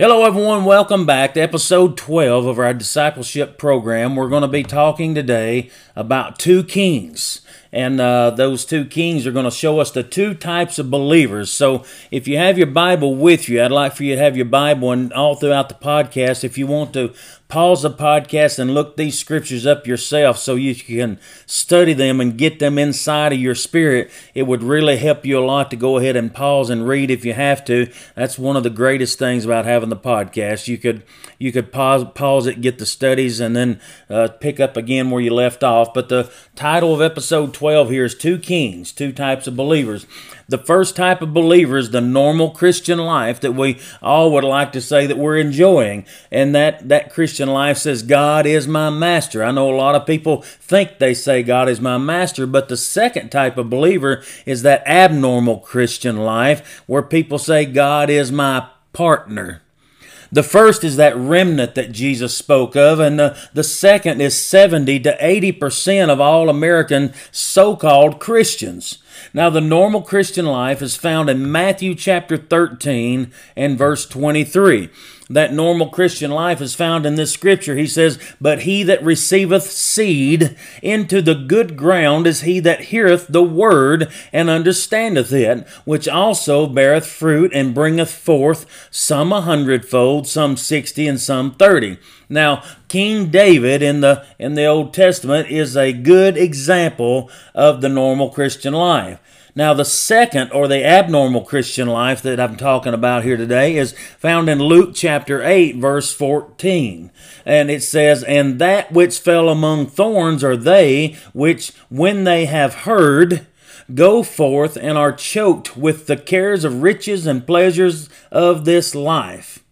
Hello, everyone. Welcome back to episode 12 of our discipleship program. We're going to be talking today about two kings. And uh, those two kings are going to show us the two types of believers. So, if you have your Bible with you, I'd like for you to have your Bible and all throughout the podcast. If you want to pause the podcast and look these scriptures up yourself so you can study them and get them inside of your spirit. It would really help you a lot to go ahead and pause and read if you have to. That's one of the greatest things about having the podcast. You could you could pause pause it, get the studies, and then uh, pick up again where you left off. But the title of episode 12 here is Two Kings, Two Types of Believers. The first type of believer is the normal Christian life that we all would like to say that we're enjoying. And that, that Christian life says, God is my master. I know a lot of people think they say God is my master, but the second type of believer is that abnormal Christian life where people say, God is my partner. The first is that remnant that Jesus spoke of, and the, the second is 70 to 80% of all American so called Christians. Now, the normal Christian life is found in Matthew chapter 13 and verse 23 that normal Christian life is found in this scripture. He says, But he that receiveth seed into the good ground is he that heareth the word and understandeth it, which also beareth fruit and bringeth forth some a hundredfold, some sixty, and some thirty. Now, King David in the in the Old Testament is a good example of the normal Christian life. Now, the second or the abnormal Christian life that I'm talking about here today is found in Luke chapter 8, verse 14. And it says, And that which fell among thorns are they which, when they have heard, go forth and are choked with the cares of riches and pleasures of this life,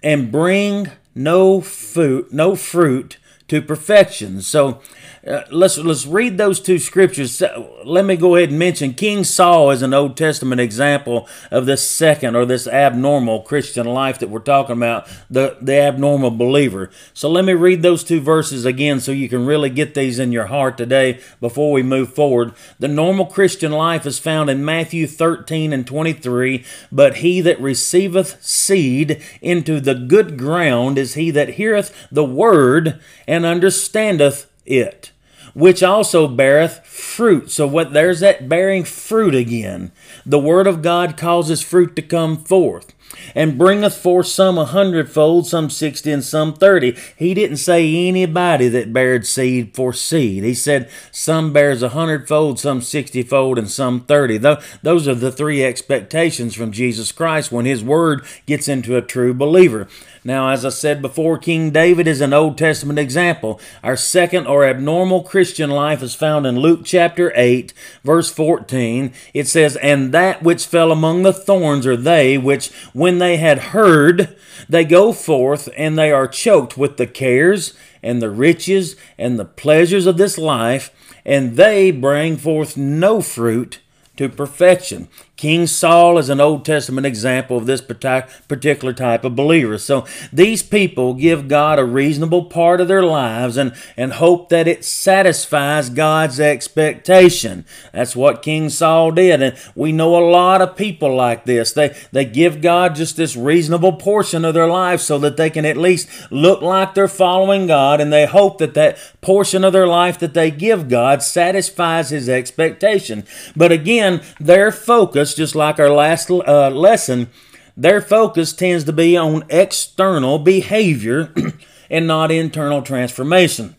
and bring no fruit, no fruit to perfection. So uh, let's let's read those two scriptures. Let me go ahead and mention King Saul is an Old Testament example of this second or this abnormal Christian life that we're talking about, the the abnormal believer. So let me read those two verses again so you can really get these in your heart today before we move forward. The normal Christian life is found in Matthew 13 and 23, but he that receiveth seed into the good ground is he that heareth the word and understandeth it which also beareth fruit. So what there's that bearing fruit again. The word of God causes fruit to come forth and bringeth forth some a hundredfold, some sixty, and some thirty. He didn't say anybody that bared seed for seed. He said some bears a hundredfold, some sixtyfold, and some thirty. Those are the three expectations from Jesus Christ when his word gets into a true believer. Now, as I said before, King David is an Old Testament example. Our second or abnormal Christian life is found in Luke chapter 8, verse 14. It says, And that which fell among the thorns are they which, when they had heard, they go forth and they are choked with the cares and the riches and the pleasures of this life, and they bring forth no fruit to perfection. King Saul is an Old Testament example of this particular type of believer. So these people give God a reasonable part of their lives and, and hope that it satisfies God's expectation. That's what King Saul did. And we know a lot of people like this. They, they give God just this reasonable portion of their life so that they can at least look like they're following God and they hope that that portion of their life that they give God satisfies His expectation. But again, their focus just like our last uh, lesson, their focus tends to be on external behavior and not internal transformation.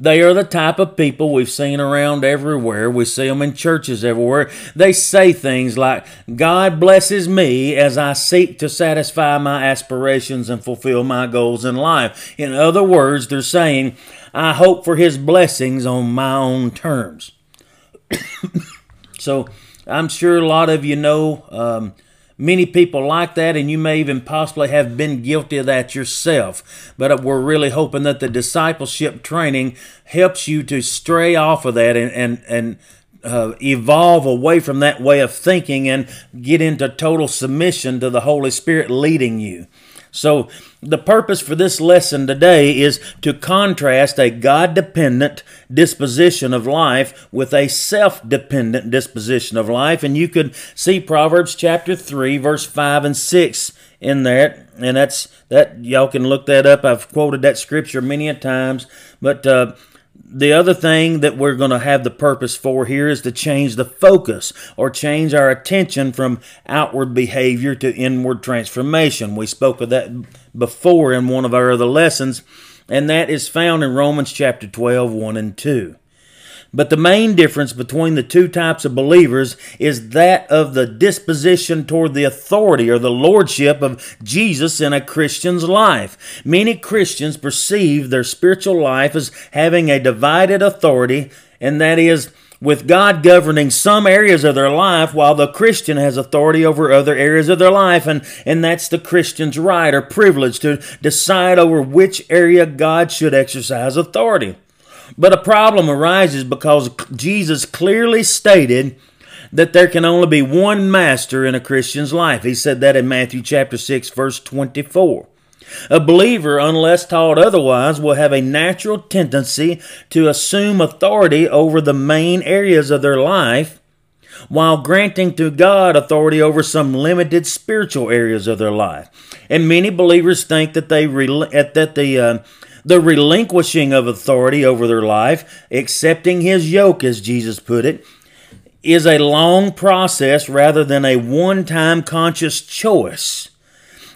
They are the type of people we've seen around everywhere. We see them in churches everywhere. They say things like, God blesses me as I seek to satisfy my aspirations and fulfill my goals in life. In other words, they're saying, I hope for His blessings on my own terms. so, I'm sure a lot of you know um, many people like that, and you may even possibly have been guilty of that yourself. But we're really hoping that the discipleship training helps you to stray off of that and and and uh, evolve away from that way of thinking and get into total submission to the Holy Spirit leading you. So, the purpose for this lesson today is to contrast a God dependent disposition of life with a self dependent disposition of life. And you could see Proverbs chapter 3, verse 5 and 6 in that, and that's that y'all can look that up. I've quoted that scripture many a times, but uh, the other thing that we're going to have the purpose for here is to change the focus or change our attention from outward behavior to inward transformation. We spoke of that before in one of our other lessons, and that is found in Romans chapter 12, 1 and 2. But the main difference between the two types of believers is that of the disposition toward the authority or the lordship of Jesus in a Christian's life. Many Christians perceive their spiritual life as having a divided authority, and that is, with God governing some areas of their life while the Christian has authority over other areas of their life. And, and that's the Christian's right or privilege to decide over which area God should exercise authority. But a problem arises because Jesus clearly stated that there can only be one master in a Christian's life. He said that in Matthew chapter 6 verse 24. A believer, unless taught otherwise, will have a natural tendency to assume authority over the main areas of their life while granting to God authority over some limited spiritual areas of their life. And many believers think that they that the uh, the relinquishing of authority over their life, accepting his yoke, as Jesus put it, is a long process rather than a one time conscious choice.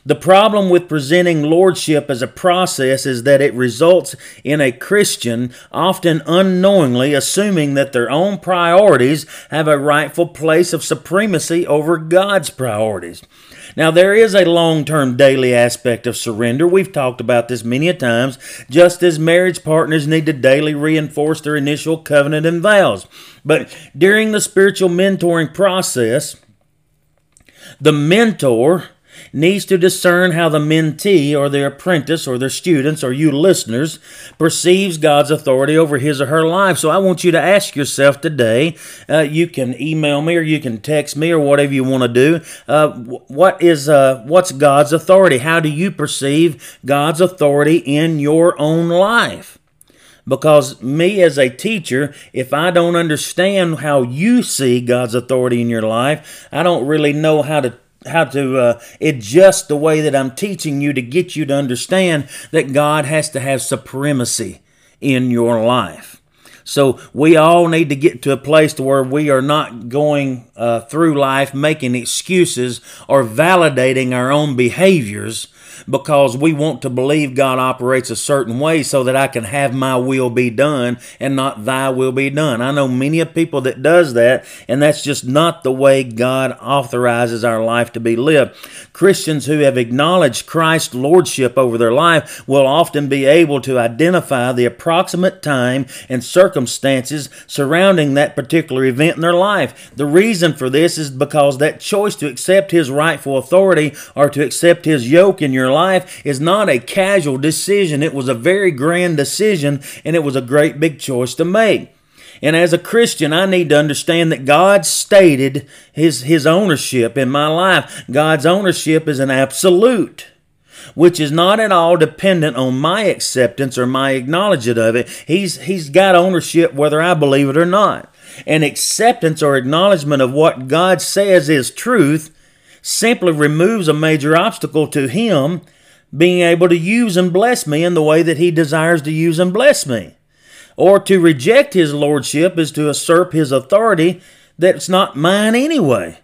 The problem with presenting lordship as a process is that it results in a Christian often unknowingly assuming that their own priorities have a rightful place of supremacy over God's priorities. Now, there is a long term daily aspect of surrender. We've talked about this many a times, just as marriage partners need to daily reinforce their initial covenant and vows. But during the spiritual mentoring process, the mentor needs to discern how the mentee or their apprentice or their students or you listeners perceives God's authority over his or her life. So I want you to ask yourself today. Uh, you can email me or you can text me or whatever you want to do. Uh, what is uh, what's God's authority? How do you perceive God's authority in your own life? Because me as a teacher, if I don't understand how you see God's authority in your life, I don't really know how to how to uh, adjust the way that I'm teaching you to get you to understand that God has to have supremacy in your life. So we all need to get to a place to where we are not going uh, through life making excuses or validating our own behaviors because we want to believe God operates a certain way so that I can have my will be done and not thy will be done. I know many of people that does that and that's just not the way God authorizes our life to be lived. Christians who have acknowledged Christ's lordship over their life will often be able to identify the approximate time and circumstances surrounding that particular event in their life. The reason for this is because that choice to accept his rightful authority or to accept his yoke in your life is not a casual decision. It was a very grand decision and it was a great big choice to make. And as a Christian, I need to understand that God stated his, his ownership in my life. God's ownership is an absolute which is not at all dependent on my acceptance or my acknowledgement of it. He's, he's got ownership whether I believe it or not. And acceptance or acknowledgement of what God says is truth simply removes a major obstacle to Him being able to use and bless me in the way that He desires to use and bless me. Or to reject His Lordship is to usurp His authority that's not mine anyway.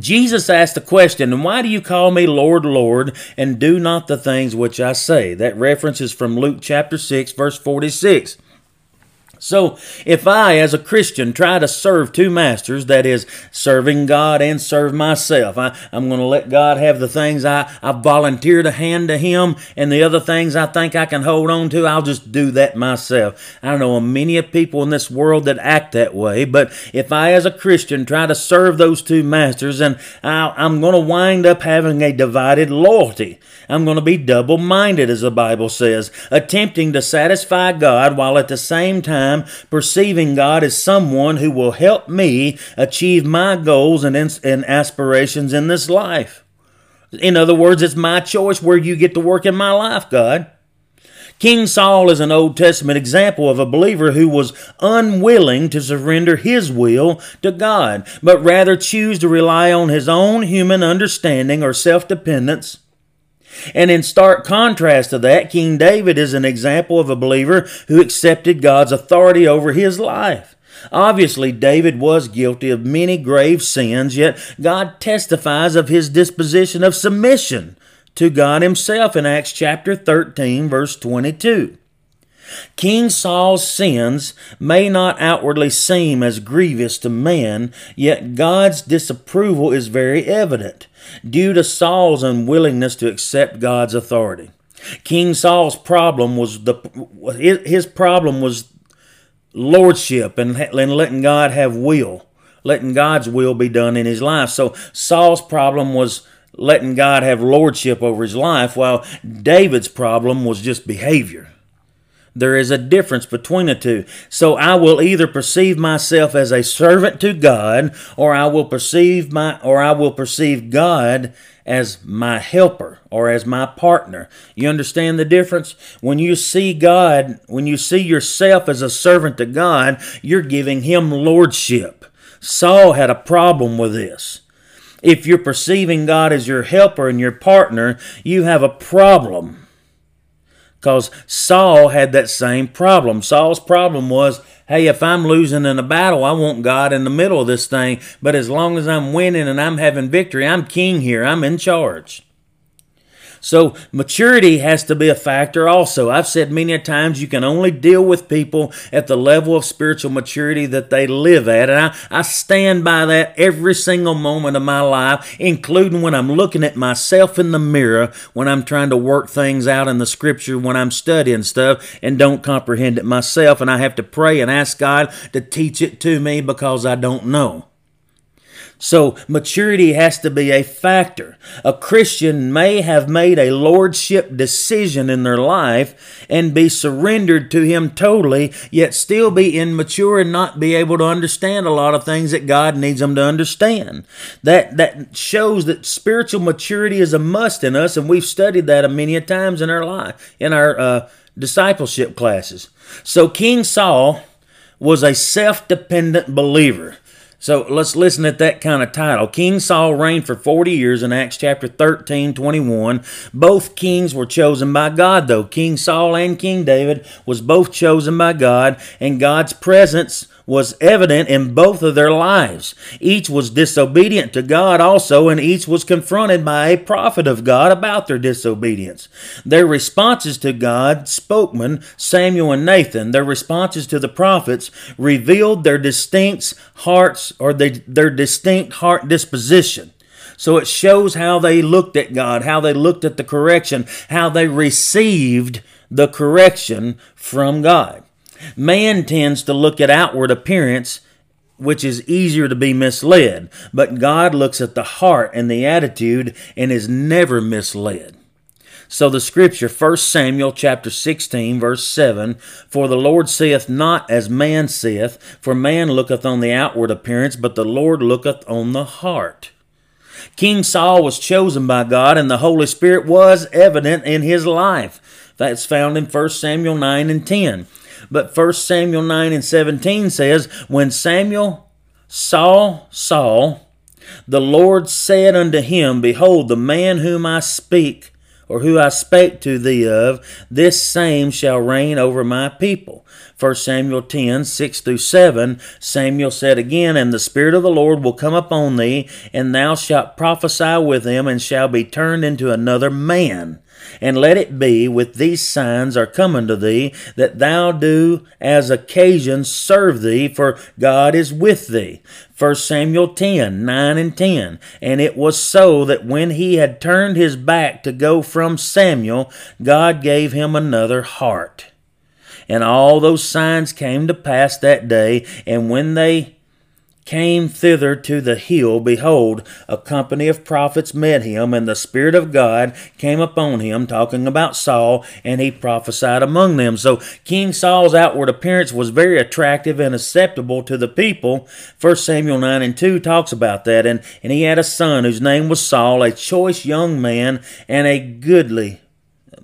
Jesus asked the question, And why do you call me Lord, Lord, and do not the things which I say? That reference is from Luke chapter 6, verse 46. So, if I, as a Christian, try to serve two masters, that is, serving God and serve myself, I, am going to let God have the things I, I volunteer to hand to Him, and the other things I think I can hold on to, I'll just do that myself. I know many of people in this world that act that way, but if I, as a Christian, try to serve those two masters, and I, I'm going to wind up having a divided loyalty. I'm going to be double minded, as the Bible says, attempting to satisfy God while at the same time time perceiving God as someone who will help me achieve my goals and, and aspirations in this life. In other words, it's my choice where you get to work in my life, God. King Saul is an Old Testament example of a believer who was unwilling to surrender his will to God, but rather choose to rely on his own human understanding or self dependence. And in stark contrast to that, King David is an example of a believer who accepted God's authority over his life. Obviously, David was guilty of many grave sins, yet God testifies of his disposition of submission to God himself in Acts chapter 13, verse 22. King Saul's sins may not outwardly seem as grievous to man, yet God's disapproval is very evident due to Saul's unwillingness to accept God's authority. King Saul's problem was the his problem was lordship and, and letting God have will, letting God's will be done in his life. So Saul's problem was letting God have lordship over his life, while David's problem was just behavior. There is a difference between the two. So I will either perceive myself as a servant to God, or I will perceive my or I will perceive God as my helper or as my partner. You understand the difference? When you see God, when you see yourself as a servant to God, you're giving him lordship. Saul had a problem with this. If you're perceiving God as your helper and your partner, you have a problem because Saul had that same problem. Saul's problem was, hey, if I'm losing in a battle, I want God in the middle of this thing. But as long as I'm winning and I'm having victory, I'm king here, I'm in charge. So maturity has to be a factor also. I've said many a times you can only deal with people at the level of spiritual maturity that they live at. And I, I stand by that every single moment of my life, including when I'm looking at myself in the mirror, when I'm trying to work things out in the scripture, when I'm studying stuff and don't comprehend it myself. And I have to pray and ask God to teach it to me because I don't know. So maturity has to be a factor. A Christian may have made a lordship decision in their life and be surrendered to Him totally, yet still be immature and not be able to understand a lot of things that God needs them to understand. That that shows that spiritual maturity is a must in us, and we've studied that many times in our life, in our uh, discipleship classes. So King Saul was a self-dependent believer. So let's listen at that kind of title. King Saul reigned for 40 years in Acts chapter 13, 21. Both kings were chosen by God, though. King Saul and King David was both chosen by God, and God's presence was evident in both of their lives. Each was disobedient to God also, and each was confronted by a prophet of God about their disobedience. Their responses to God, spokesman Samuel and Nathan, their responses to the prophets revealed their distinct hearts or their distinct heart disposition. So it shows how they looked at God, how they looked at the correction, how they received the correction from God. Man tends to look at outward appearance, which is easier to be misled, but God looks at the heart and the attitude and is never misled. So the scripture, 1 Samuel chapter 16, verse 7, For the Lord saith not as man saith, for man looketh on the outward appearance, but the Lord looketh on the heart. King Saul was chosen by God, and the Holy Spirit was evident in his life. That's found in 1 Samuel 9 and 10. But 1 Samuel 9 and 17 says, When Samuel saw Saul, the Lord said unto him, Behold, the man whom I speak, or who I spake to thee of, this same shall reign over my people. 1 Samuel 10, 6 through 7, Samuel said again, And the Spirit of the Lord will come upon thee, and thou shalt prophesy with him, and shall be turned into another man. And let it be with these signs are coming to thee, that thou do as occasion serve thee, for God is with thee. 1 Samuel 10, 9 and 10. And it was so that when he had turned his back to go from Samuel, God gave him another heart. And all those signs came to pass that day, and when they came thither to the hill, behold, a company of prophets met him, and the Spirit of God came upon him, talking about Saul, and he prophesied among them. So King Saul's outward appearance was very attractive and acceptable to the people. First Samuel 9 and 2 talks about that, and, and he had a son whose name was Saul, a choice young man and a goodly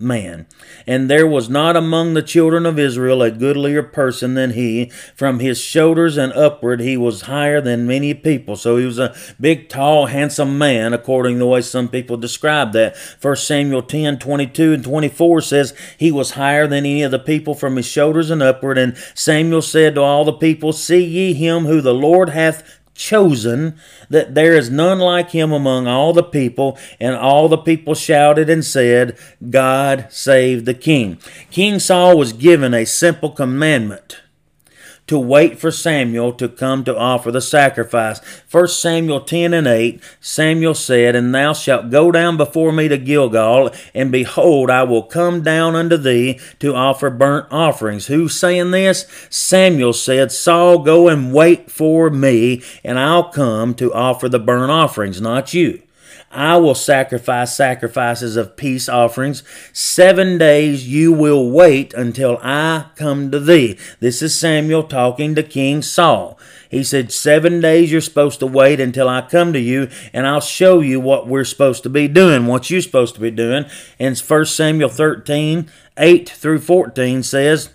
man. And there was not among the children of Israel a goodlier person than he. From his shoulders and upward he was higher than many people. So he was a big, tall, handsome man, according to the way some people describe that. 1 Samuel 10, 22 and 24 says he was higher than any of the people from his shoulders and upward. And Samuel said to all the people, See ye him who the Lord hath chosen, that there is none like him among all the people. And all the people shouted and said, God save the king. King Saul was given a simple commandment to wait for Samuel to come to offer the sacrifice. 1 Samuel 10 and 8, Samuel said, And thou shalt go down before me to Gilgal, and behold, I will come down unto thee to offer burnt offerings. Who's saying this? Samuel said, Saul, go and wait for me, and I'll come to offer the burnt offerings, not you. I will sacrifice sacrifices of peace offerings. Seven days you will wait until I come to thee. This is Samuel talking to King Saul. He said, Seven days you're supposed to wait until I come to you, and I'll show you what we're supposed to be doing, what you're supposed to be doing. And 1 Samuel 13, 8 through 14 says,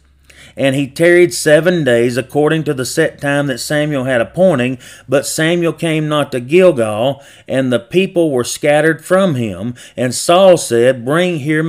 and he tarried seven days according to the set time that Samuel had appointing, But Samuel came not to Gilgal, and the people were scattered from him. And Saul said, Bring here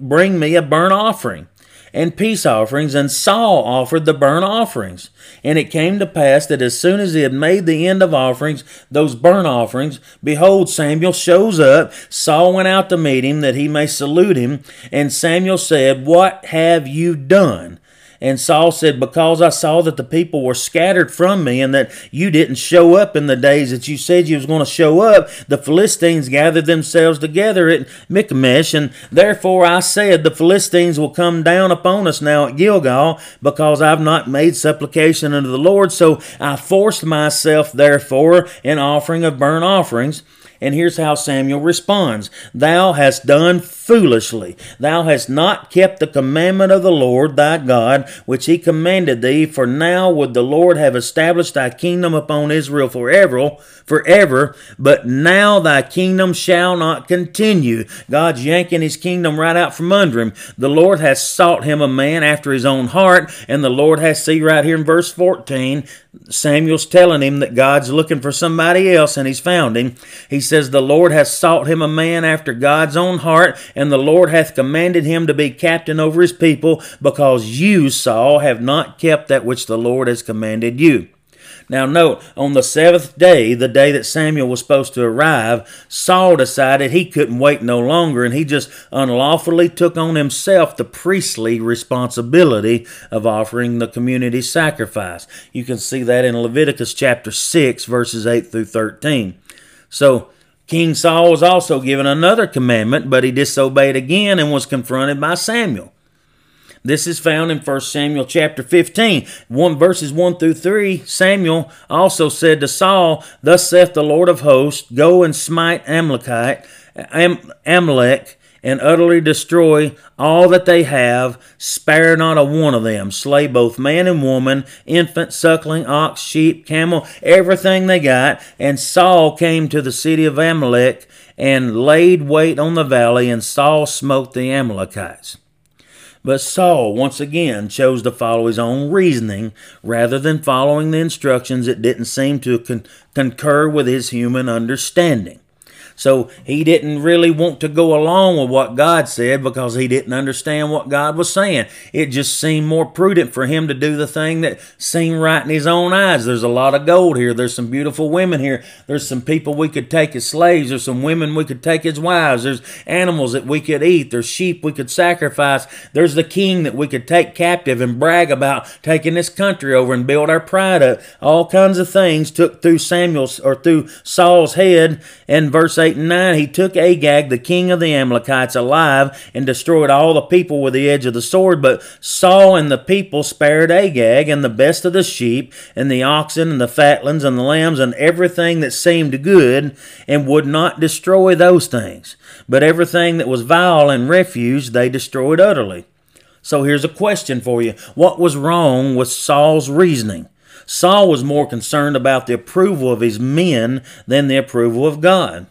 bring me a burnt offering and peace offerings, and Saul offered the burnt offerings. And it came to pass that as soon as he had made the end of offerings, those burnt offerings, behold, Samuel shows up. Saul went out to meet him that he may salute him. And Samuel said, What have you done? And Saul said, Because I saw that the people were scattered from me and that you didn't show up in the days that you said you was going to show up, the Philistines gathered themselves together at Michmash, and therefore I said, The Philistines will come down upon us now at Gilgal, because I've not made supplication unto the Lord. So I forced myself, therefore, in offering of burnt offerings. And here's how Samuel responds Thou hast done foolishly. Thou hast not kept the commandment of the Lord thy God, which he commanded thee. For now would the Lord have established thy kingdom upon Israel forever, forever. But now thy kingdom shall not continue. God's yanking his kingdom right out from under him. The Lord has sought him a man after his own heart, and the Lord has see right here in verse 14. Samuel's telling him that God's looking for somebody else, and he's found him. He says, The Lord has sought him a man after God's own heart, and the Lord hath commanded him to be captain over his people, because you, Saul, have not kept that which the Lord has commanded you. Now, note, on the seventh day, the day that Samuel was supposed to arrive, Saul decided he couldn't wait no longer, and he just unlawfully took on himself the priestly responsibility of offering the community sacrifice. You can see that in Leviticus chapter 6, verses 8 through 13. So, King Saul was also given another commandment, but he disobeyed again and was confronted by Samuel. This is found in 1 Samuel chapter 15, 1 verses 1 through 3. Samuel also said to Saul, Thus saith the Lord of hosts, Go and smite Amalekite, Am- Amalek, and utterly destroy all that they have, spare not a one of them, slay both man and woman, infant, suckling, ox, sheep, camel, everything they got. And Saul came to the city of Amalek and laid wait on the valley, and Saul smote the Amalekites. But Saul once again chose to follow his own reasoning rather than following the instructions that didn't seem to con- concur with his human understanding. So he didn't really want to go along with what God said because he didn't understand what God was saying. It just seemed more prudent for him to do the thing that seemed right in his own eyes. There's a lot of gold here. There's some beautiful women here. There's some people we could take as slaves. There's some women we could take as wives. There's animals that we could eat. There's sheep we could sacrifice. There's the king that we could take captive and brag about taking this country over and build our pride up. All kinds of things took through Samuel's or through Saul's head. And verse 8 and 9, he took Agag, the king of the Amalekites, alive and destroyed all the people with the edge of the sword. But Saul and the people spared Agag and the best of the sheep and the oxen and the fatlings and the lambs and everything that seemed good and would not destroy those things. But everything that was vile and refuse they destroyed utterly. So here's a question for you. What was wrong with Saul's reasoning? Saul was more concerned about the approval of his men than the approval of God.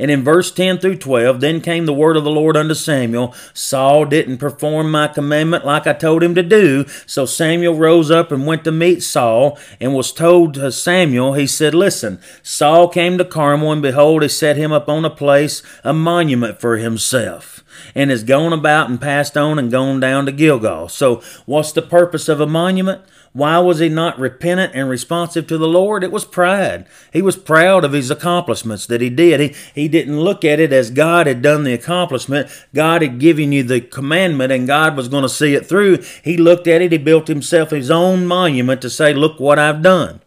And in verse 10 through 12, then came the word of the Lord unto Samuel. Saul didn't perform my commandment like I told him to do. So Samuel rose up and went to meet Saul and was told to Samuel, he said, Listen, Saul came to Carmel, and behold, he set him up on a place, a monument for himself and has gone about and passed on and gone down to Gilgal. So, what's the purpose of a monument? Why was he not repentant and responsive to the Lord? It was pride. He was proud of his accomplishments that he did. He, he didn't look at it as God had done the accomplishment. God had given you the commandment and God was going to see it through. He looked at it. He built himself his own monument to say, look what I've done.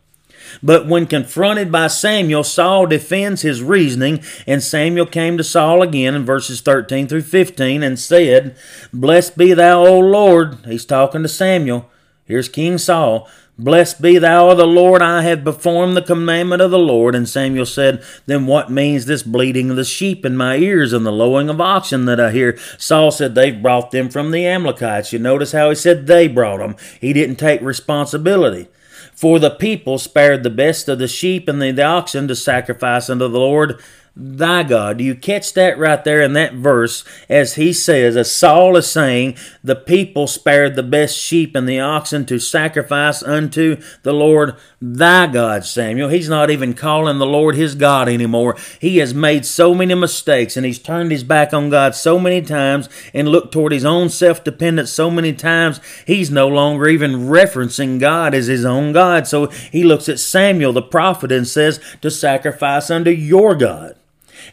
But when confronted by Samuel, Saul defends his reasoning, and Samuel came to Saul again in verses 13 through 15 and said, Blessed be thou, O Lord. He's talking to Samuel. Here's King Saul. Blessed be thou of the Lord, I have performed the commandment of the Lord. And Samuel said, Then what means this bleating of the sheep in my ears and the lowing of oxen that I hear? Saul said, They've brought them from the Amalekites. You notice how he said they brought them. He didn't take responsibility. For the people spared the best of the sheep and the, the oxen to sacrifice unto the Lord thy God. Do you catch that right there in that verse as he says, as Saul is saying, the people spared the best sheep and the oxen to sacrifice unto the Lord thy God, Samuel. He's not even calling the Lord his God anymore. He has made so many mistakes and he's turned his back on God so many times and looked toward his own self dependence so many times, he's no longer even referencing God as his own God. So he looks at Samuel the prophet and says, To sacrifice unto your God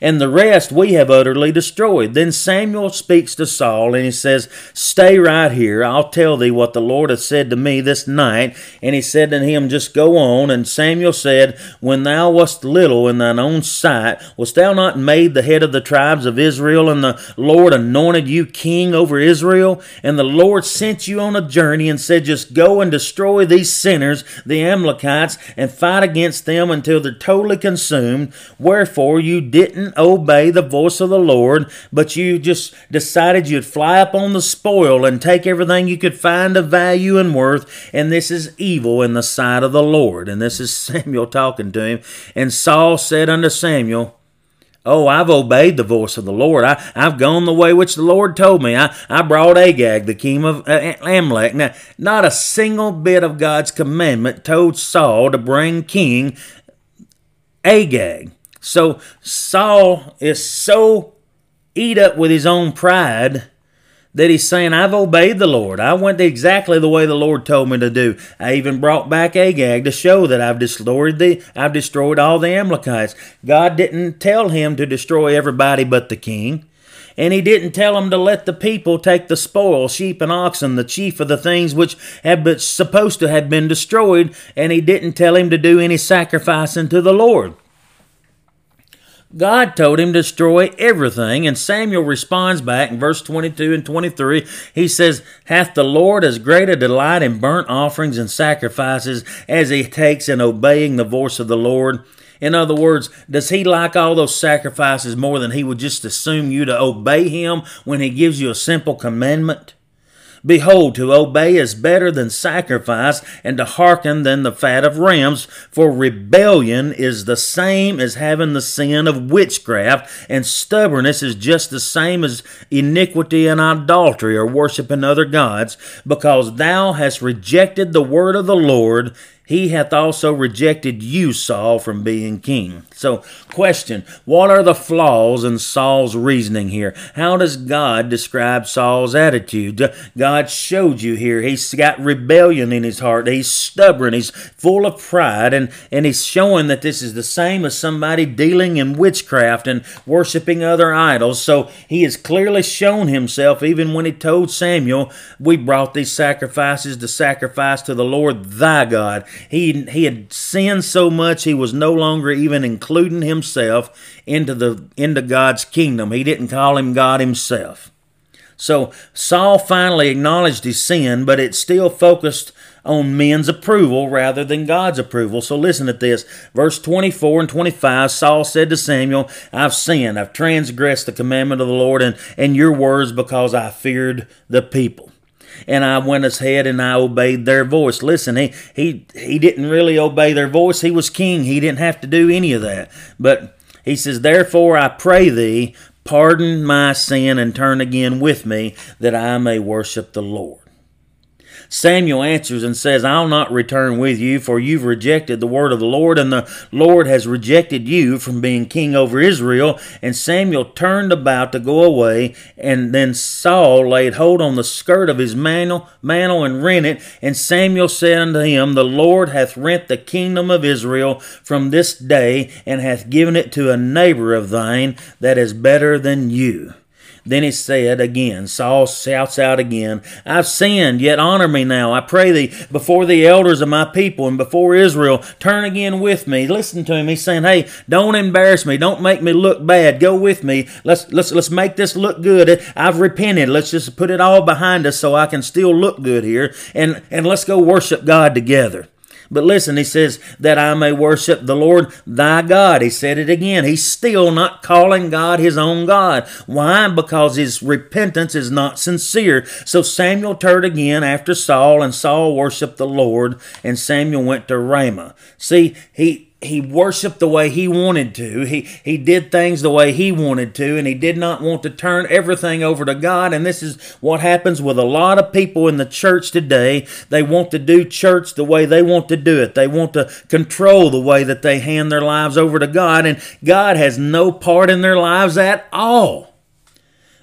and the rest we have utterly destroyed. Then Samuel speaks to Saul, and he says, Stay right here. I'll tell thee what the Lord hath said to me this night. And he said to him, Just go on. And Samuel said, When thou wast little in thine own sight, wast thou not made the head of the tribes of Israel, and the Lord anointed you king over Israel? And the Lord sent you on a journey and said, Just go and destroy these sinners, the Amalekites, and fight against them until they're totally consumed. Wherefore you didn't didn't obey the voice of the Lord, but you just decided you'd fly up on the spoil and take everything you could find of value and worth, and this is evil in the sight of the Lord. And this is Samuel talking to him. And Saul said unto Samuel, Oh, I've obeyed the voice of the Lord. I, I've gone the way which the Lord told me. I, I brought Agag, the king of uh, Amalek. Now, not a single bit of God's commandment told Saul to bring King Agag. So Saul is so eat up with his own pride that he's saying, I've obeyed the Lord. I went exactly the way the Lord told me to do. I even brought back Agag to show that I've destroyed the I've destroyed all the Amalekites. God didn't tell him to destroy everybody but the king. And he didn't tell him to let the people take the spoil, sheep and oxen, the chief of the things which had been supposed to have been destroyed, and he didn't tell him to do any sacrificing to the Lord. God told him destroy everything, and Samuel responds back in verse 22 and 23. He says, Hath the Lord as great a delight in burnt offerings and sacrifices as he takes in obeying the voice of the Lord? In other words, does he like all those sacrifices more than he would just assume you to obey him when he gives you a simple commandment? Behold, to obey is better than sacrifice, and to hearken than the fat of rams, for rebellion is the same as having the sin of witchcraft, and stubbornness is just the same as iniquity and idolatry or worshiping other gods, because thou hast rejected the word of the Lord he hath also rejected you, Saul, from being king. So, question What are the flaws in Saul's reasoning here? How does God describe Saul's attitude? God showed you here. He's got rebellion in his heart. He's stubborn. He's full of pride. And, and he's showing that this is the same as somebody dealing in witchcraft and worshiping other idols. So, he has clearly shown himself, even when he told Samuel, We brought these sacrifices to sacrifice to the Lord thy God. He, he had sinned so much he was no longer even including himself into, the, into God's kingdom. He didn't call him God himself. So Saul finally acknowledged his sin, but it still focused on men's approval rather than God's approval. So listen to this. Verse 24 and 25 Saul said to Samuel, I've sinned, I've transgressed the commandment of the Lord and, and your words because I feared the people and I went ahead and I obeyed their voice. Listen, he he he didn't really obey their voice. He was king. He didn't have to do any of that. But He says, Therefore I pray thee, pardon my sin and turn again with me, that I may worship the Lord. Samuel answers and says, I'll not return with you, for you've rejected the word of the Lord, and the Lord has rejected you from being king over Israel. And Samuel turned about to go away, and then Saul laid hold on the skirt of his mantle, mantle and rent it. And Samuel said unto him, The Lord hath rent the kingdom of Israel from this day, and hath given it to a neighbor of thine that is better than you. Then he said again, Saul shouts out again, I've sinned, yet honor me now, I pray thee, before the elders of my people and before Israel. Turn again with me. Listen to him. He's saying, Hey, don't embarrass me. Don't make me look bad. Go with me. Let's let's let's make this look good. I've repented. Let's just put it all behind us so I can still look good here. And and let's go worship God together. But listen, he says, that I may worship the Lord thy God. He said it again. He's still not calling God his own God. Why? Because his repentance is not sincere. So Samuel turned again after Saul, and Saul worshiped the Lord, and Samuel went to Ramah. See, he he worshiped the way he wanted to. He he did things the way he wanted to, and he did not want to turn everything over to God. And this is what happens with a lot of people in the church today. They want to do church the way they want to do it. They want to control the way that they hand their lives over to God, and God has no part in their lives at all.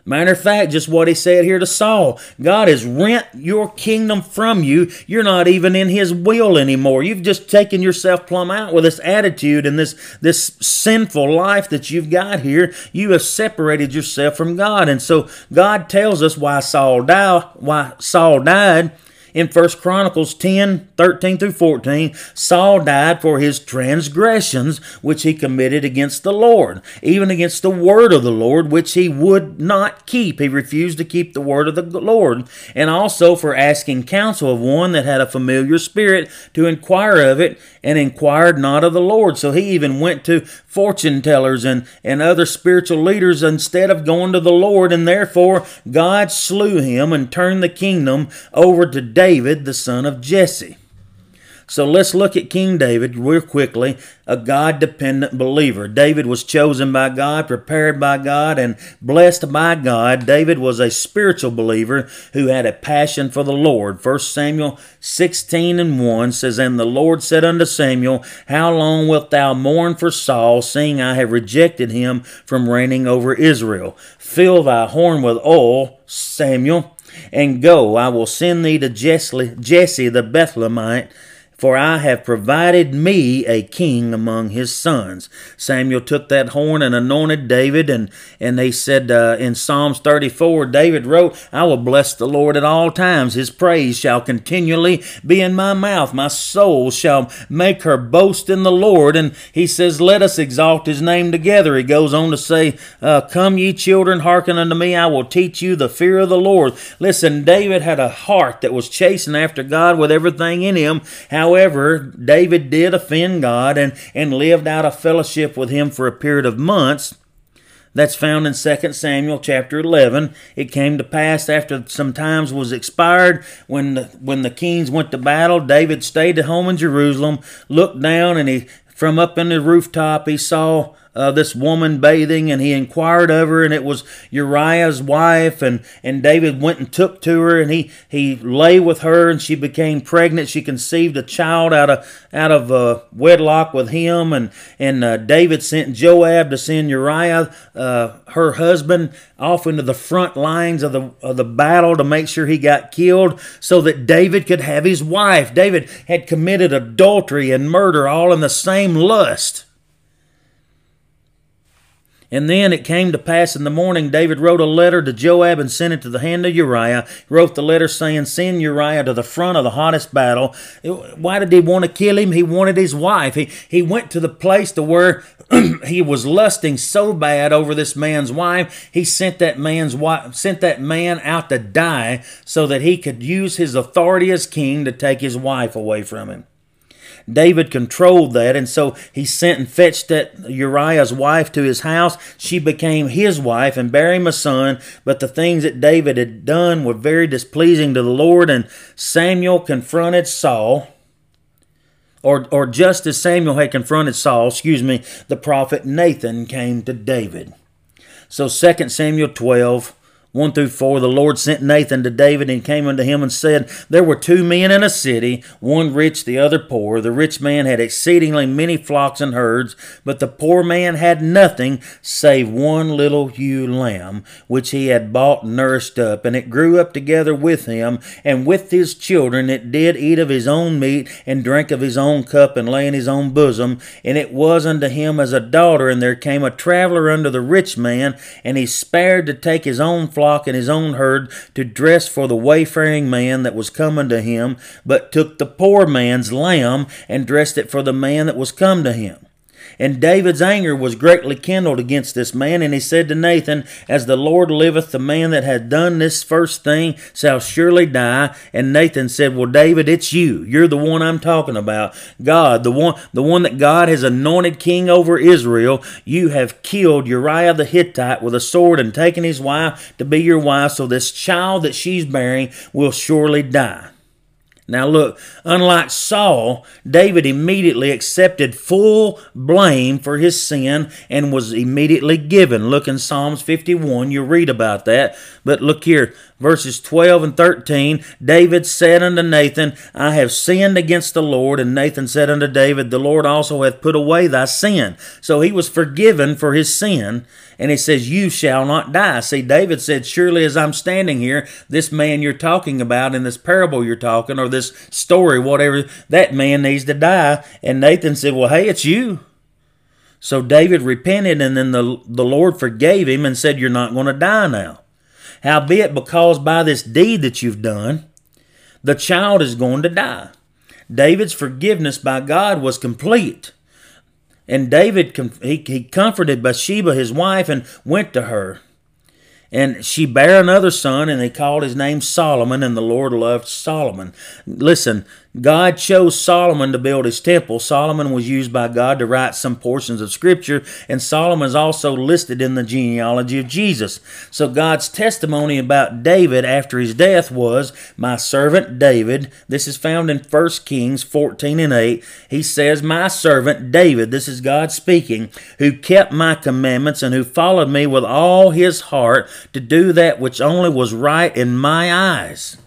Matter of fact, just what he said here to Saul God has rent your kingdom from you. You're not even in his will anymore. You've just taken yourself plumb out with this attitude and this, this sinful life that you've got here. You have separated yourself from God. And so God tells us why Saul died, why Saul died in 1 Chronicles 10 13 through 14, Saul died for his transgressions which he committed against the Lord, even against the word of the Lord, which he would not keep. He refused to keep the word of the Lord, and also for asking counsel of one that had a familiar spirit to inquire of it, and inquired not of the Lord. So he even went to fortune tellers and, and other spiritual leaders instead of going to the Lord, and therefore God slew him and turned the kingdom over to David, the son of Jesse. So let's look at King David real quickly, a God dependent believer. David was chosen by God, prepared by God, and blessed by God. David was a spiritual believer who had a passion for the Lord. 1 Samuel 16 and 1 says, And the Lord said unto Samuel, How long wilt thou mourn for Saul, seeing I have rejected him from reigning over Israel? Fill thy horn with oil, Samuel, and go. I will send thee to Jesse, Jesse the Bethlehemite for I have provided me a king among his sons. Samuel took that horn and anointed David, and, and they said uh, in Psalms 34, David wrote, I will bless the Lord at all times. His praise shall continually be in my mouth. My soul shall make her boast in the Lord. And he says, Let us exalt his name together. He goes on to say, uh, Come, ye children, hearken unto me. I will teach you the fear of the Lord. Listen, David had a heart that was chasing after God with everything in him. How However, David did offend God and, and lived out of fellowship with him for a period of months. That's found in 2 Samuel chapter 11. It came to pass after some times was expired when the, when the kings went to battle, David stayed at home in Jerusalem, looked down, and he from up in the rooftop he saw uh, this woman bathing, and he inquired of her, and it was Uriah's wife, and, and David went and took to her, and he, he lay with her, and she became pregnant. She conceived a child out of out of uh, wedlock with him, and and uh, David sent Joab to send Uriah, uh, her husband, off into the front lines of the of the battle to make sure he got killed, so that David could have his wife. David had committed adultery and murder all in the same lust. And then it came to pass in the morning, David wrote a letter to Joab and sent it to the hand of Uriah. He wrote the letter saying, Send Uriah to the front of the hottest battle. Why did he want to kill him? He wanted his wife. He, he went to the place to where he was lusting so bad over this man's wife, he sent that man's wife, sent that man out to die so that he could use his authority as king to take his wife away from him. David controlled that, and so he sent and fetched that Uriah's wife to his house. She became his wife and bare him a son. But the things that David had done were very displeasing to the Lord, and Samuel confronted Saul or, or just as Samuel had confronted Saul, excuse me, the prophet Nathan came to David. So 2 Samuel 12, 1 through 4, the Lord sent Nathan to David and came unto him and said, There were two men in a city, one rich, the other poor. The rich man had exceedingly many flocks and herds, but the poor man had nothing save one little ewe lamb, which he had bought and nourished up. And it grew up together with him, and with his children it did eat of his own meat, and drank of his own cup, and lay in his own bosom. And it was unto him as a daughter. And there came a traveler unto the rich man, and he spared to take his own flock flock and his own herd to dress for the wayfaring man that was coming to him, but took the poor man's lamb and dressed it for the man that was come to him. And David's anger was greatly kindled against this man, and he said to Nathan, As the Lord liveth, the man that hath done this first thing shall surely die. And Nathan said, Well, David, it's you. You're the one I'm talking about. God, the one the one that God has anointed king over Israel. You have killed Uriah the Hittite with a sword and taken his wife to be your wife, so this child that she's bearing will surely die. Now, look, unlike Saul, David immediately accepted full blame for his sin and was immediately given. Look in Psalms 51, you read about that. But look here, verses 12 and 13 David said unto Nathan, I have sinned against the Lord. And Nathan said unto David, The Lord also hath put away thy sin. So he was forgiven for his sin. And he says, You shall not die. See, David said, Surely as I'm standing here, this man you're talking about in this parable you're talking, or this story, whatever, that man needs to die. And Nathan said, Well, hey, it's you. So David repented, and then the, the Lord forgave him and said, You're not going to die now. Howbeit, because by this deed that you've done, the child is going to die. David's forgiveness by God was complete. And David, he, comforted Bathsheba, his wife, and went to her. And she bare another son, and they called his name Solomon, and the Lord loved Solomon. Listen, God chose Solomon to build his temple. Solomon was used by God to write some portions of Scripture, and Solomon is also listed in the genealogy of Jesus. So God's testimony about David after his death was, My servant David, this is found in 1 Kings 14 and 8. He says, My servant David, this is God speaking, who kept my commandments and who followed me with all his heart to do that which only was right in my eyes.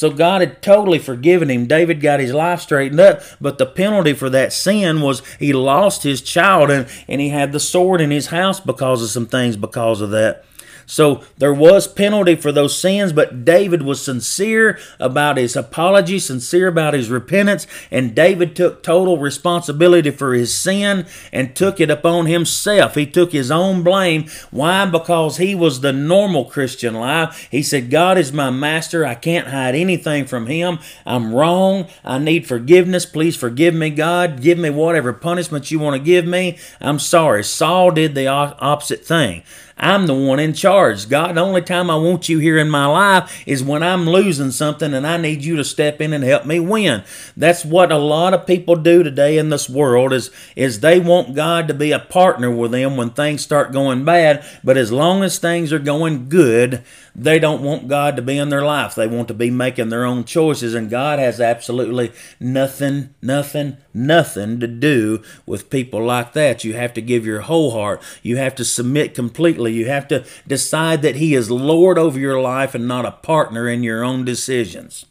So God had totally forgiven him. David got his life straightened up, but the penalty for that sin was he lost his child and, and he had the sword in his house because of some things because of that. So there was penalty for those sins, but David was sincere about his apology, sincere about his repentance, and David took total responsibility for his sin and took it upon himself. He took his own blame. Why? Because he was the normal Christian life. He said, God is my master. I can't hide anything from him. I'm wrong. I need forgiveness. Please forgive me, God. Give me whatever punishment you want to give me. I'm sorry. Saul did the opposite thing. I'm the one in charge. God, the only time I want you here in my life is when I'm losing something and I need you to step in and help me win. That's what a lot of people do today in this world is, is they want God to be a partner with them when things start going bad. But as long as things are going good, they don't want God to be in their life. They want to be making their own choices. And God has absolutely nothing, nothing, nothing to do with people like that. You have to give your whole heart. You have to submit completely. You have to decide that He is Lord over your life and not a partner in your own decisions.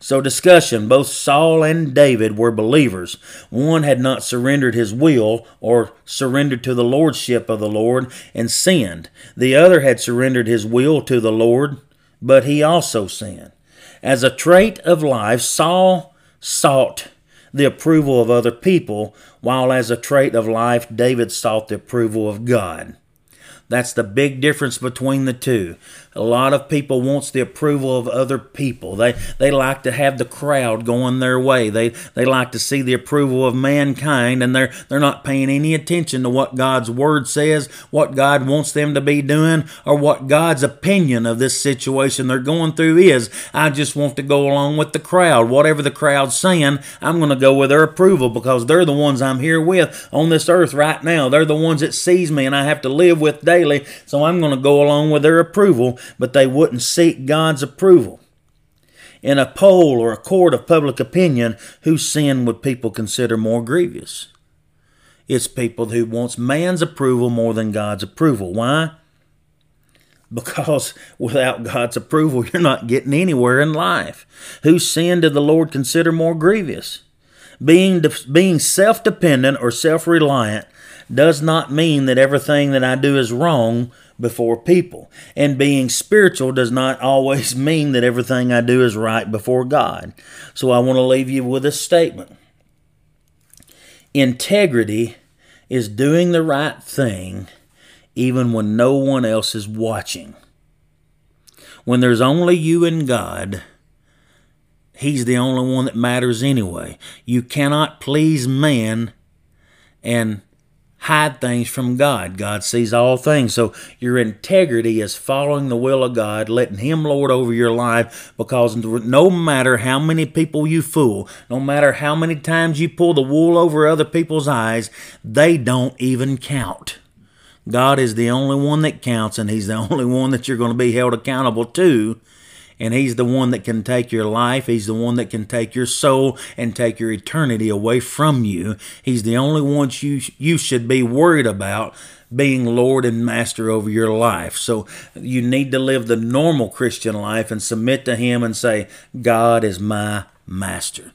So, discussion both Saul and David were believers. One had not surrendered his will or surrendered to the lordship of the Lord and sinned. The other had surrendered his will to the Lord, but he also sinned. As a trait of life, Saul sought the approval of other people, while as a trait of life, David sought the approval of God. That's the big difference between the two. A lot of people wants the approval of other people. They they like to have the crowd going their way. They they like to see the approval of mankind and they're they're not paying any attention to what God's word says, what God wants them to be doing, or what God's opinion of this situation they're going through is. I just want to go along with the crowd. Whatever the crowd's saying, I'm going to go with their approval because they're the ones I'm here with on this earth right now. They're the ones that sees me and I have to live with daily. So I'm going to go along with their approval but they wouldn't seek God's approval. in a poll or a court of public opinion, whose sin would people consider more grievous? It's people who wants man's approval more than God's approval. Why? Because without God's approval, you're not getting anywhere in life. Whose sin did the Lord consider more grievous? Being, being self dependent or self reliant does not mean that everything that I do is wrong before people. And being spiritual does not always mean that everything I do is right before God. So I want to leave you with a statement Integrity is doing the right thing even when no one else is watching. When there's only you and God, He's the only one that matters anyway. You cannot please man and hide things from God. God sees all things. So your integrity is following the will of God, letting Him Lord over your life because no matter how many people you fool, no matter how many times you pull the wool over other people's eyes, they don't even count. God is the only one that counts, and He's the only one that you're going to be held accountable to and He's the one that can take your life. He's the one that can take your soul and take your eternity away from you. He's the only one you, you should be worried about being Lord and Master over your life. So you need to live the normal Christian life and submit to Him and say, God is my Master.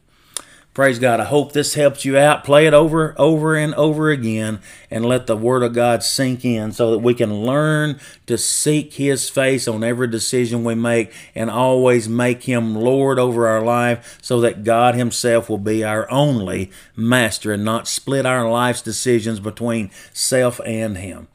Praise God. I hope this helps you out. Play it over, over, and over again and let the Word of God sink in so that we can learn to seek His face on every decision we make and always make Him Lord over our life so that God Himself will be our only master and not split our life's decisions between self and Him.